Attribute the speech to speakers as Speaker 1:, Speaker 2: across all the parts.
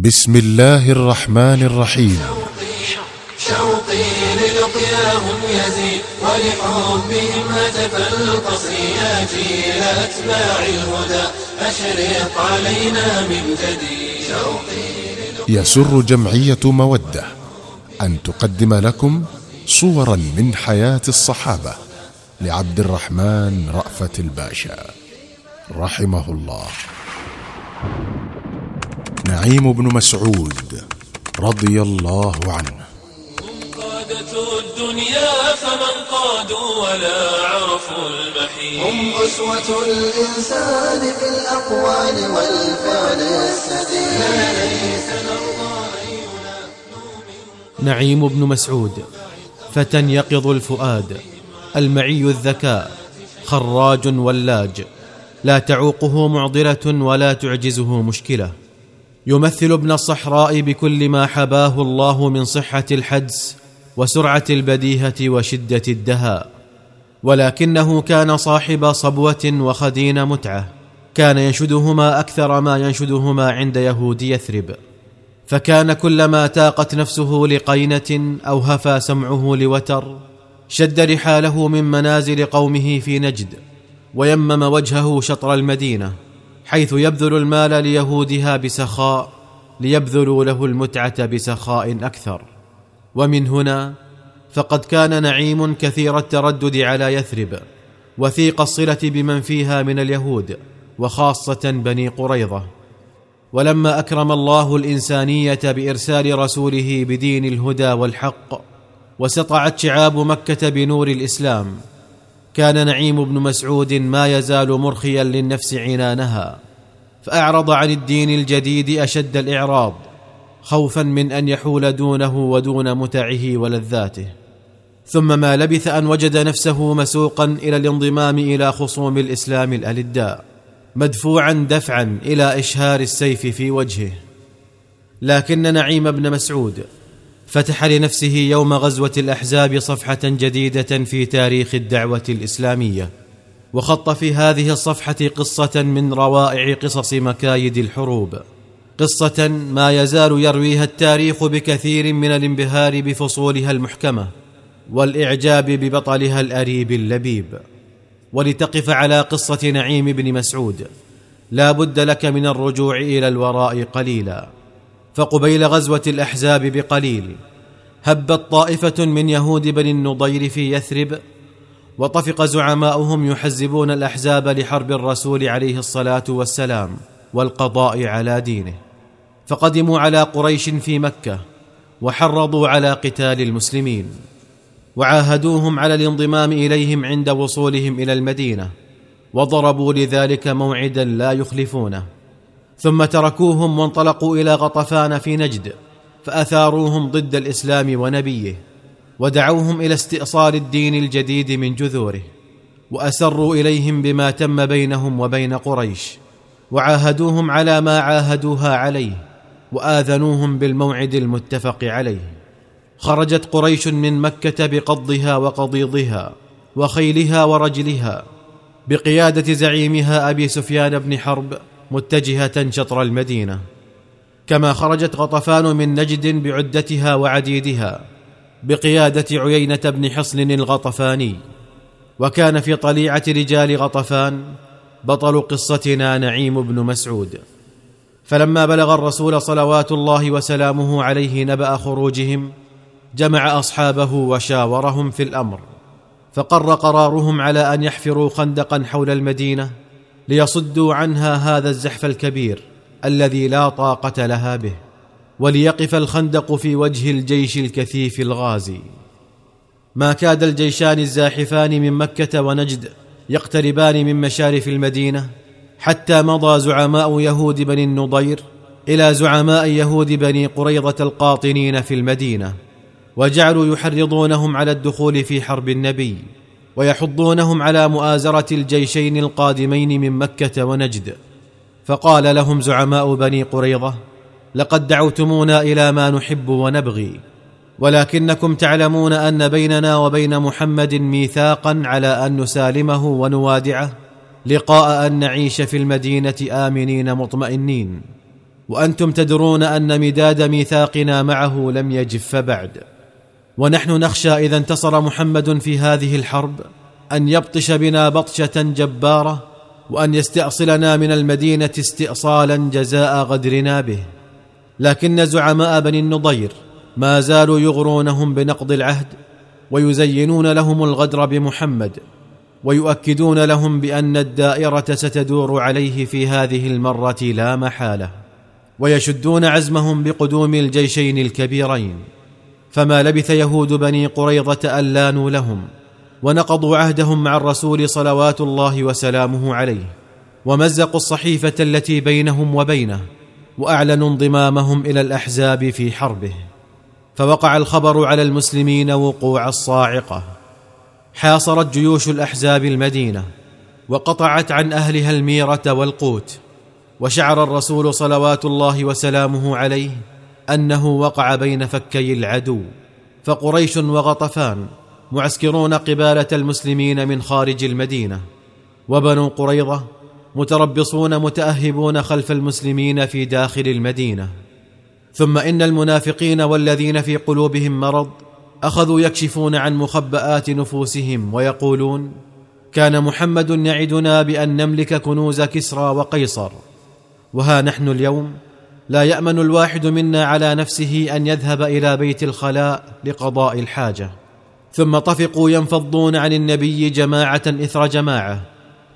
Speaker 1: بسم الله الرحمن الرحيم.
Speaker 2: شوقي للقياهم يزيد ولحبهم هتف القصر يا جيل أتباع الهدى أشرق علينا من جديد شوقي
Speaker 1: يسر جمعية مودة أن تقدم لكم صورا من حياة الصحابة لعبد الرحمن رأفت الباشا. رحمه الله. نعيم بن مسعود رضي الله عنه.
Speaker 2: قادة الدنيا فمن قادوا ولا عرفوا المحيط
Speaker 3: هم أسوة الإنسان في الأقوال والفعل السديد.
Speaker 4: نعيم بن مسعود فتى يقظ الفؤاد المعي الذكاء خراج ولاج لا تعوقه معضلة ولا تعجزه مشكلة. يمثل ابن الصحراء بكل ما حباه الله من صحة الحدس وسرعة البديهة وشدة الدهاء. ولكنه كان صاحب صبوة وخدين متعة. كان ينشدهما أكثر ما ينشدهما عند يهود يثرب. فكان كلما تاقت نفسه لقينة أو هفى سمعه لوتر شد رحاله من منازل قومه في نجد ويمم وجهه شطر المدينة. حيث يبذل المال ليهودها بسخاء ليبذلوا له المتعة بسخاء أكثر. ومن هنا فقد كان نعيم كثير التردد على يثرب وثيق الصلة بمن فيها من اليهود وخاصة بني قريظة. ولما أكرم الله الإنسانية بإرسال رسوله بدين الهدى والحق وسطعت شعاب مكة بنور الإسلام كان نعيم بن مسعود ما يزال مرخيا للنفس عنانها فأعرض عن الدين الجديد أشد الاعراض خوفا من أن يحول دونه ودون متعه ولذاته. ثم ما لبث أن وجد نفسه مسوقا إلى الانضمام إلى خصوم الإسلام الألداء مدفوعا دفعا إلى إشهار السيف في وجهه. لكن نعيم بن مسعود فتح لنفسه يوم غزوة الأحزاب صفحة جديدة في تاريخ الدعوة الإسلامية وخط في هذه الصفحة قصة من روائع قصص مكايد الحروب قصة ما يزال يرويها التاريخ بكثير من الانبهار بفصولها المحكمة والإعجاب ببطلها الأريب اللبيب. ولتقف على قصة نعيم بن مسعود لا بد لك من الرجوع إلى الوراء قليلا. فقبيل غزوة الأحزاب بقليل هبت طائفة من يهود بني النضير في يثرب وطفق زعماؤهم يحزبون الأحزاب لحرب الرسول عليه الصلاة والسلام والقضاء على دينه. فقدموا على قريش في مكة وحرضوا على قتال المسلمين وعاهدوهم على الانضمام إليهم عند وصولهم إلى المدينة وضربوا لذلك موعدا لا يخلفونه. ثم تركوهم وانطلقوا إلى غطفان في نجد فأثاروهم ضد الإسلام ونبيه ودعوهم إلى استئصال الدين الجديد من جذوره وأسروا إليهم بما تم بينهم وبين قريش وعاهدوهم على ما عاهدوها عليه وآذنوهم بالموعد المتفق عليه. خرجت قريش من مكة بقضها وقضيضها وخيلها ورجلها بقيادة زعيمها أبي سفيان بن حرب متجهة شطر المدينة كما خرجت غطفان من نجد بعدتها وعديدها بقيادة عيينة بن حصن الغطفاني وكان في طليعة رجال غطفان بطل قصتنا نعيم بن مسعود. فلما بلغ الرسول صلوات الله وسلامه عليه نبأ خروجهم جمع أصحابه وشاورهم في الأمر فقر قرارهم على أن يحفروا خندقا حول المدينة ليصدوا عنها هذا الزحف الكبير الذي لا طاقة لها به وليقف الخندق في وجه الجيش الكثيف الغازي. ما كاد الجيشان الزاحفان من مكة ونجد يقتربان من مشارف المدينة حتى مضى زعماء يهود بني النضير إلى زعماء يهود بني قريظة القاطنين في المدينة وجعلوا يحرضونهم على الدخول في حرب النبي. ويحضونهم على مؤازرة الجيشين القادمين من مكة ونجد. فقال لهم زعماء بني قريظة لقد دعوتمونا إلى ما نحب ونبغي ولكنكم تعلمون أن بيننا وبين محمد ميثاقا على أن نسالمه ونوادعه لقاء أن نعيش في المدينة آمنين مطمئنين. وأنتم تدرون أن مداد ميثاقنا معه لم يجف بعد. ونحن نخشى إذا انتصر محمد في هذه الحرب أن يبطش بنا بطشة جبارة وأن يستأصلنا من المدينة استئصالا جزاء غدرنا به. لكن زعماء بني النضير ما زالوا يغرونهم بنقض العهد ويزينون لهم الغدر بمحمد ويؤكدون لهم بأن الدائرة ستدور عليه في هذه المرة لا محالة. ويشدون عزمهم بقدوم الجيشين الكبيرين. فما لبث يهود بني قريظة ان لانوا لهم ونقضوا عهدهم مع الرسول صلوات الله وسلامه عليه ومزقوا الصحيفة التي بينهم وبينه وأعلنوا انضمامهم إلى الأحزاب في حربه. فوقع الخبر على المسلمين وقوع الصاعقة. حاصرت جيوش الأحزاب المدينة وقطعت عن أهلها الميرة والقوت وشعر الرسول صلوات الله وسلامه عليه أنه وقع بين فكي العدو فقريش وغطفان معسكرون قبالة المسلمين من خارج المدينة وبنو قريظة متربصون متأهبون خلف المسلمين في داخل المدينة. ثم إن المنافقين والذين في قلوبهم مرض أخذوا يكشفون عن مخبآت نفوسهم ويقولون كان محمد يعدنا بأن نملك كنوز كسرى وقيصر وها نحن اليوم؟ لا يأمن الواحد منا على نفسه أن يذهب إلى بيت الخلاء لقضاء الحاجة. ثم طفقوا ينفضون عن النبي جماعة إثر جماعة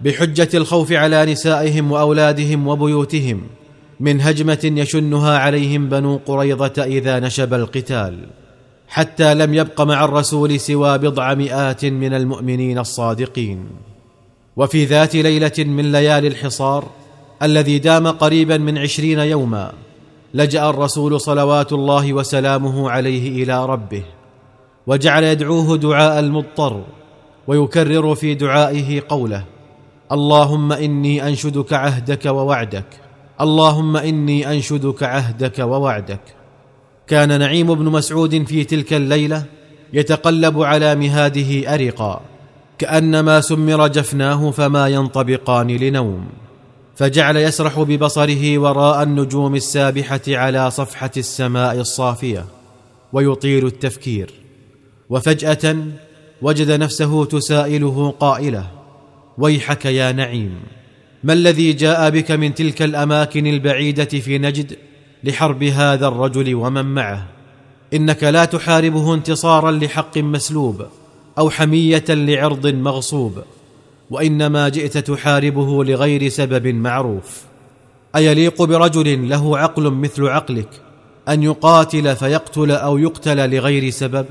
Speaker 4: بحجة الخوف على نسائهم وأولادهم وبيوتهم من هجمة يشنها عليهم بنو قريظه إذا نشب القتال حتى لم يبق مع الرسول سوى بضع مئات من المؤمنين الصادقين. وفي ذات ليلة من ليالي الحصار الذي دام قريبا من عشرين يوما لجأ الرسول صلوات الله وسلامه عليه إلى ربه وجعل يدعوه دعاء المضطر ويكرر في دعائه قوله اللهم إني أنشدك عهدك ووعدك اللهم إني أنشدك عهدك ووعدك. كان نعيم بن مسعود في تلك الليلة يتقلب على مهاده أرقا كأنما سمر جفناه فما ينطبقان لنوم. فجعل يسرح ببصره وراء النجوم السابحة على صفحة السماء الصافية ويطيل التفكير. وفجأة وجد نفسه تسائله قائلة ويحك يا نعيم ما الذي جاء بك من تلك الأماكن البعيدة في نجد لحرب هذا الرجل ومن معه؟ إنك لا تحاربه انتصارا لحق مسلوب أو حمية لعرض مغصوب. وإنما جئت تحاربه لغير سبب معروف. أيليق برجل له عقل مثل عقلك أن يقاتل فيقتل أو يقتل لغير سبب؟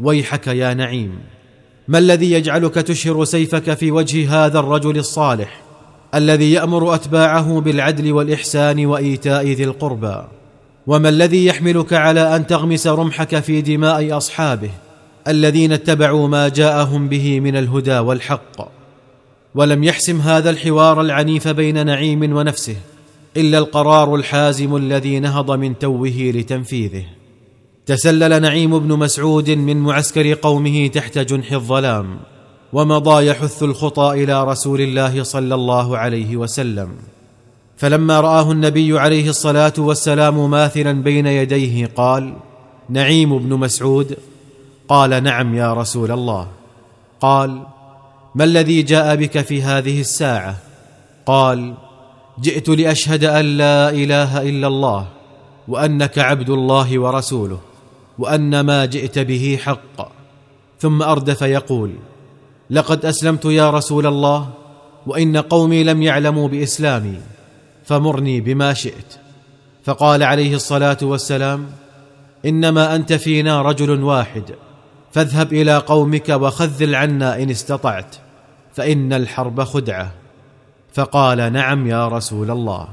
Speaker 4: ويحك يا نعيم ما الذي يجعلك تشهر سيفك في وجه هذا الرجل الصالح؟ الذي يأمر أتباعه بالعدل والإحسان وإيتاء ذي القربى؟ وما الذي يحملك على أن تغمس رمحك في دماء أصحابه؟ الذين اتبعوا ما جاءهم به من الهدى والحق. ولم يحسم هذا الحوار العنيف بين نعيم ونفسه إلا القرار الحازم الذي نهض من توه لتنفيذه. تسلل نعيم بن مسعود من معسكر قومه تحت جنح الظلام ومضى يحث الخطى إلى رسول الله صلى الله عليه وسلم. فلما رآه النبي عليه الصلاة والسلام ماثلا بين يديه قال نعيم بن مسعود. قال نعم يا رسول الله. قال ما الذي جاء بك في هذه الساعة؟ قال جئت لأشهد أن لا إله إلا الله وأنك عبد الله ورسوله وأن ما جئت به حق. ثم أردف يقول لقد أسلمت يا رسول الله وإن قومي لم يعلموا بإسلامي فمرني بما شئت. فقال عليه الصلاة والسلام إنما أنت فينا رجل واحد فاذهب إلى قومك وخذل عنا إن استطعت. فإن الحرب خدعة. فقال نعم يا رسول الله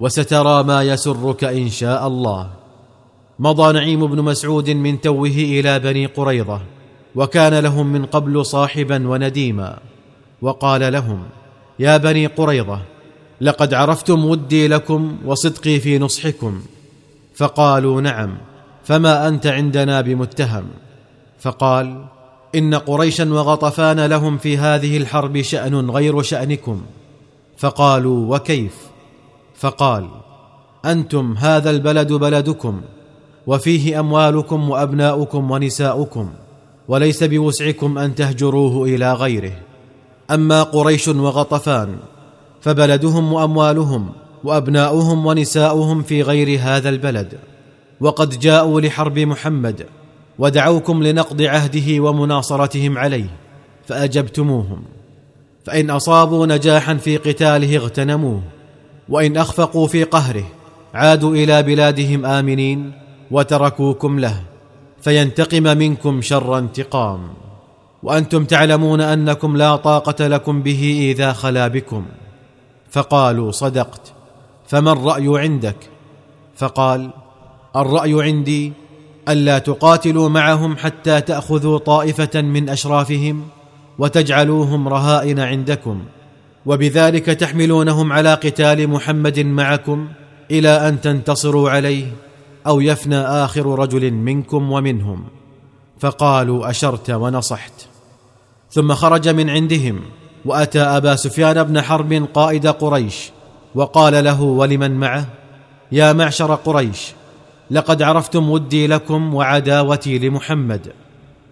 Speaker 4: وسترى ما يسرك إن شاء الله. مضى نعيم بن مسعود من توه إلى بني قريظة وكان لهم من قبل صاحبا ونديما. وقال لهم يا بني قريظة لقد عرفتم ودي لكم وصدقي في نصحكم. فقالوا نعم فما أنت عندنا بمتهم؟ فقال إن قريشا وغطفان لهم في هذه الحرب شأن غير شأنكم. فقالوا وكيف؟ فقال أنتم هذا البلد بلدكم وفيه أموالكم وأبناؤكم ونساؤكم وليس بوسعكم أن تهجروه إلى غيره. أما قريش وغطفان فبلدهم وأموالهم وأبناؤهم ونساؤهم في غير هذا البلد. وقد جاءوا لحرب محمد ودعوكم لنقض عهده ومناصرتهم عليه فأجبتموهم. فإن أصابوا نجاحا في قتاله اغتنموه وإن أخفقوا في قهره عادوا إلى بلادهم آمنين وتركوكم له فينتقم منكم شر انتقام. وأنتم تعلمون أنكم لا طاقة لكم به إذا خلا بكم. فقالوا صدقت فما الرأي عندك؟ فقال الرأي عندي ألا تقاتلوا معهم حتى تأخذوا طائفة من أشرافهم وتجعلوهم رهائن عندكم وبذلك تحملونهم على قتال محمد معكم إلى أن تنتصروا عليه أو يفنى آخر رجل منكم ومنهم. فقالوا أشرت ونصحت. ثم خرج من عندهم وأتى أبا سفيان بن حرب قائد قريش وقال له ولمن معه؟ يا معشر قريش لقد عرفتم ودي لكم وعداوتي لمحمد.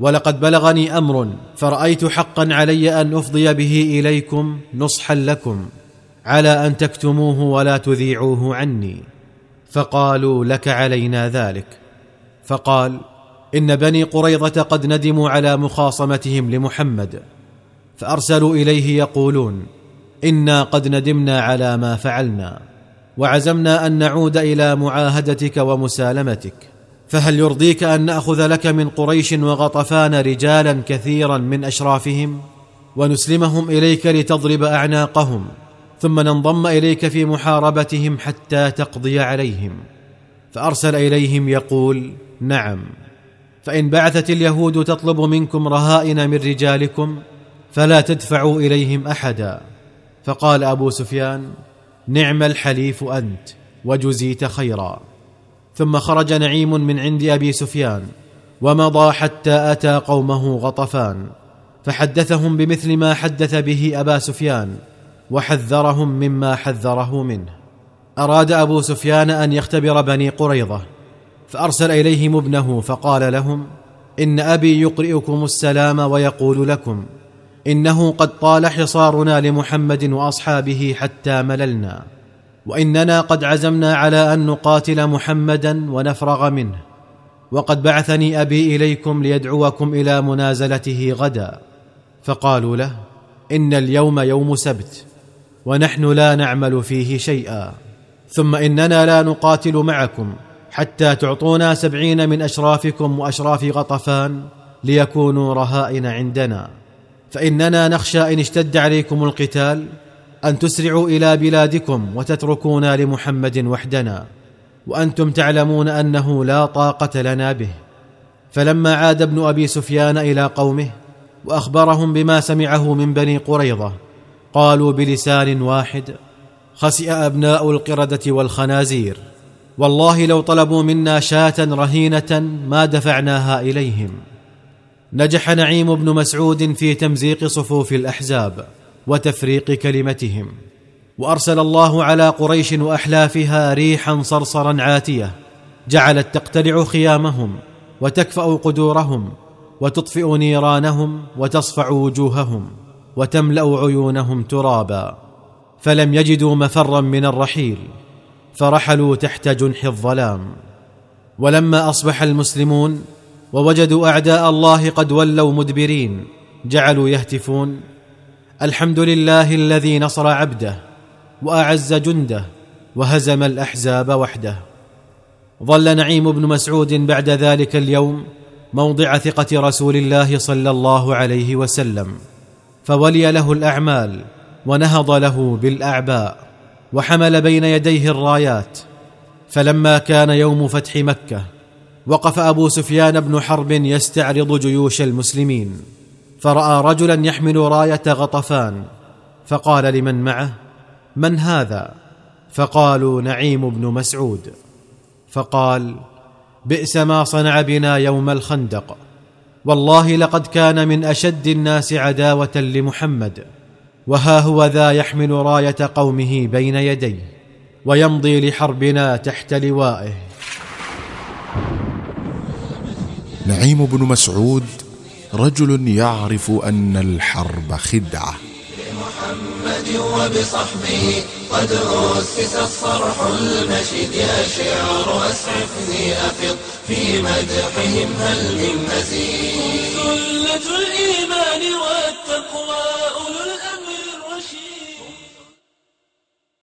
Speaker 4: ولقد بلغني أمر فرأيت حقا علي أن أفضي به إليكم نصحا لكم على أن تكتموه ولا تذيعوه عني. فقالوا لك علينا ذلك. فقال إن بني قريظة قد ندموا على مخاصمتهم لمحمد. فأرسلوا إليه يقولون إنا قد ندمنا على ما فعلنا. وعزمنا أن نعود إلى معاهدتك ومسالمتك. فهل يرضيك أن نأخذ لك من قريش وغطفان رجالا كثيرا من أشرافهم؟ ونسلمهم إليك لتضرب أعناقهم ثم ننضم إليك في محاربتهم حتى تقضي عليهم. فأرسل إليهم يقول نعم. فإن بعثت اليهود تطلب منكم رهائن من رجالكم فلا تدفعوا إليهم أحدا. فقال أبو سفيان نعم الحليف أنت وجزيت خيرا. ثم خرج نعيم من عند أبي سفيان ومضى حتى أتى قومه غطفان. فحدثهم بمثل ما حدث به أبا سفيان وحذرهم مما حذره منه. أراد أبو سفيان أن يختبر بني قريظة فأرسل إليهم ابنه فقال لهم إن أبي يقرئكم السلام ويقول لكم. إنه قد طال حصارنا لمحمد وأصحابه حتى مللنا وإننا قد عزمنا على أن نقاتل محمدا ونفرغ منه وقد بعثني أبي إليكم ليدعوكم إلى منازلته غدا فقالوا له إن اليوم يوم سبت ونحن لا نعمل فيه شيئا ثم إننا لا نقاتل معكم حتى تعطونا سبعين من أشرافكم وأشراف غطفان ليكونوا رهائن عندنا. فإننا نخشى إن اشتد عليكم القتال أن تسرعوا إلى بلادكم وتتركونا لمحمد وحدنا وأنتم تعلمون أنه لا طاقة لنا به. فلما عاد ابن أبي سفيان إلى قومه وأخبرهم بما سمعه من بني قريظة قالوا بلسان واحد خسئ أبناء القردة والخنازير. والله لو طلبوا منا شاة رهينة ما دفعناها إليهم. نجح نعيم بن مسعود في تمزيق صفوف الأحزاب وتفريق كلمتهم وأرسل الله على قريش وأحلافها ريحا صرصرا عاتية جعلت تقتلع خيامهم وتكفأ قدورهم وتطفئ نيرانهم وتصفع وجوههم وتملأ عيونهم ترابا فلم يجدوا مفرا من الرحيل فرحلوا تحت جنح الظلام. ولما أصبح المسلمون ووجدوا أعداء الله قد ولوا مدبرين جعلوا يهتفون. الحمد لله الذي نصر عبده وأعز جنده وهزم الأحزاب وحده. ظل نعيم بن مسعود بعد ذلك اليوم موضع ثقة رسول الله صلى الله عليه وسلم فولي له الأعمال ونهض له بالأعباء وحمل بين يديه الرايات. فلما كان يوم فتح مكة وقف أبو سفيان بن حرب يستعرض جيوش المسلمين فرأى رجلا يحمل راية غطفان فقال لمن معه من هذا؟ فقالوا نعيم بن مسعود. فقال بئس ما صنع بنا يوم الخندق والله لقد كان من أشد الناس عداوة لمحمد وها هو ذا يحمل راية قومه بين يديه ويمضي لحربنا تحت لوائه.
Speaker 1: نعيم بن مسعود رجل يعرف أن الحرب خدعة.
Speaker 2: محمد وبصحبه قد أسس الصرح المشيد يا شعر أسعفني أفض في مدحهم هل من مزيد. سلة الإيمان والتقوى.